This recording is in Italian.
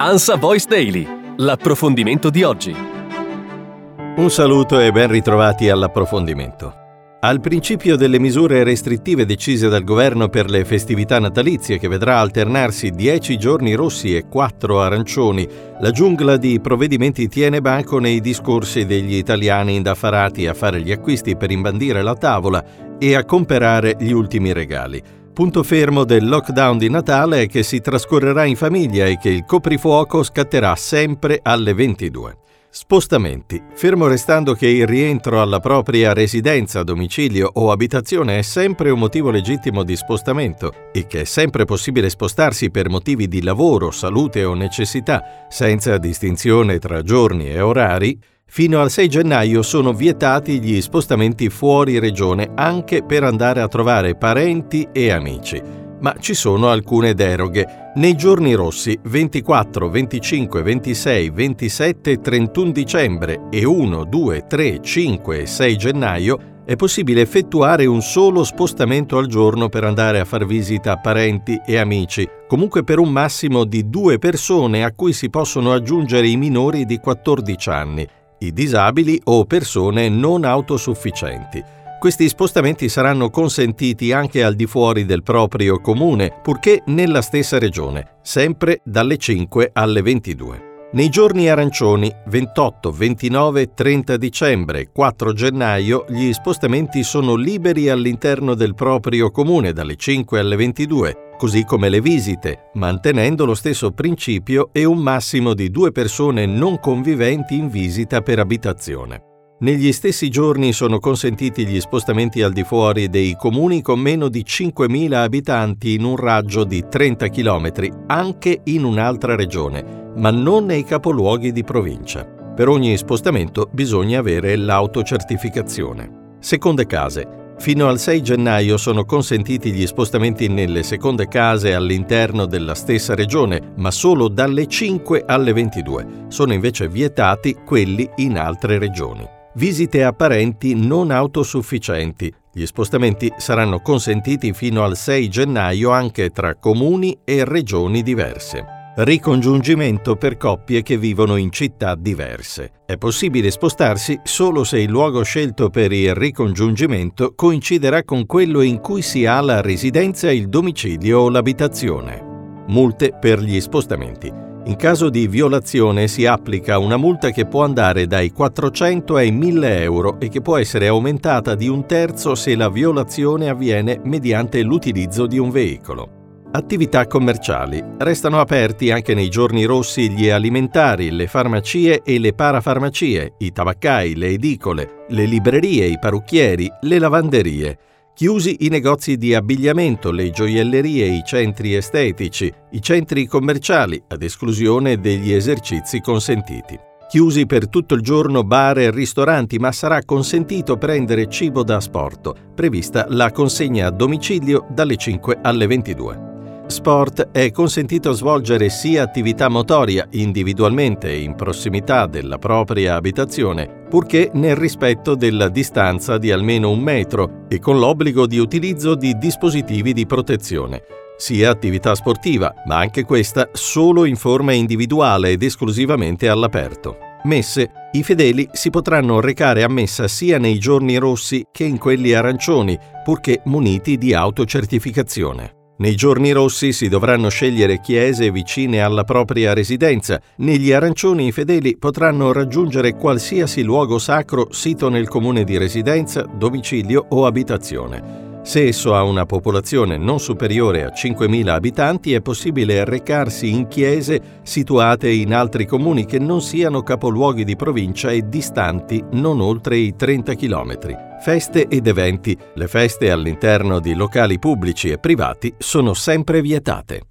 Ansa Voice Daily, l'approfondimento di oggi. Un saluto e ben ritrovati all'approfondimento. Al principio delle misure restrittive decise dal governo per le festività natalizie, che vedrà alternarsi 10 giorni rossi e 4 arancioni, la giungla di provvedimenti tiene banco nei discorsi degli italiani indaffarati a fare gli acquisti per imbandire la tavola e a comprare gli ultimi regali. Punto fermo del lockdown di Natale è che si trascorrerà in famiglia e che il coprifuoco scatterà sempre alle 22. Spostamenti. Fermo restando che il rientro alla propria residenza, domicilio o abitazione è sempre un motivo legittimo di spostamento e che è sempre possibile spostarsi per motivi di lavoro, salute o necessità, senza distinzione tra giorni e orari, Fino al 6 gennaio sono vietati gli spostamenti fuori regione anche per andare a trovare parenti e amici. Ma ci sono alcune deroghe. Nei giorni rossi 24, 25, 26, 27 e 31 dicembre e 1, 2, 3, 5 e 6 gennaio è possibile effettuare un solo spostamento al giorno per andare a far visita a parenti e amici, comunque per un massimo di due persone a cui si possono aggiungere i minori di 14 anni i disabili o persone non autosufficienti. Questi spostamenti saranno consentiti anche al di fuori del proprio comune, purché nella stessa regione, sempre dalle 5 alle 22. Nei giorni arancioni 28, 29 e 30 dicembre e 4 gennaio gli spostamenti sono liberi all'interno del proprio comune dalle 5 alle 22 così come le visite, mantenendo lo stesso principio e un massimo di due persone non conviventi in visita per abitazione. Negli stessi giorni sono consentiti gli spostamenti al di fuori dei comuni con meno di 5.000 abitanti in un raggio di 30 km, anche in un'altra regione, ma non nei capoluoghi di provincia. Per ogni spostamento bisogna avere l'autocertificazione. Seconde case. Fino al 6 gennaio sono consentiti gli spostamenti nelle seconde case all'interno della stessa regione, ma solo dalle 5 alle 22. Sono invece vietati quelli in altre regioni. Visite a parenti non autosufficienti. Gli spostamenti saranno consentiti fino al 6 gennaio anche tra comuni e regioni diverse. Ricongiungimento per coppie che vivono in città diverse. È possibile spostarsi solo se il luogo scelto per il ricongiungimento coinciderà con quello in cui si ha la residenza, il domicilio o l'abitazione. Multe per gli spostamenti. In caso di violazione si applica una multa che può andare dai 400 ai 1000 euro e che può essere aumentata di un terzo se la violazione avviene mediante l'utilizzo di un veicolo. Attività commerciali. Restano aperti anche nei giorni rossi gli alimentari, le farmacie e le parafarmacie, i tabaccai, le edicole, le librerie, i parrucchieri, le lavanderie. Chiusi i negozi di abbigliamento, le gioiellerie, i centri estetici, i centri commerciali, ad esclusione degli esercizi consentiti. Chiusi per tutto il giorno bar e ristoranti, ma sarà consentito prendere cibo da asporto, prevista la consegna a domicilio dalle 5 alle 22. Sport è consentito svolgere sia attività motoria individualmente in prossimità della propria abitazione, purché nel rispetto della distanza di almeno un metro e con l'obbligo di utilizzo di dispositivi di protezione, sia attività sportiva, ma anche questa solo in forma individuale ed esclusivamente all'aperto. Messe. I fedeli si potranno recare a messa sia nei giorni rossi che in quelli arancioni, purché muniti di autocertificazione. Nei giorni rossi si dovranno scegliere chiese vicine alla propria residenza. Negli arancioni i fedeli potranno raggiungere qualsiasi luogo sacro sito nel comune di residenza, domicilio o abitazione. Se esso ha una popolazione non superiore a 5.000 abitanti è possibile recarsi in chiese situate in altri comuni che non siano capoluoghi di provincia e distanti non oltre i 30 km. Feste ed eventi. Le feste all'interno di locali pubblici e privati sono sempre vietate.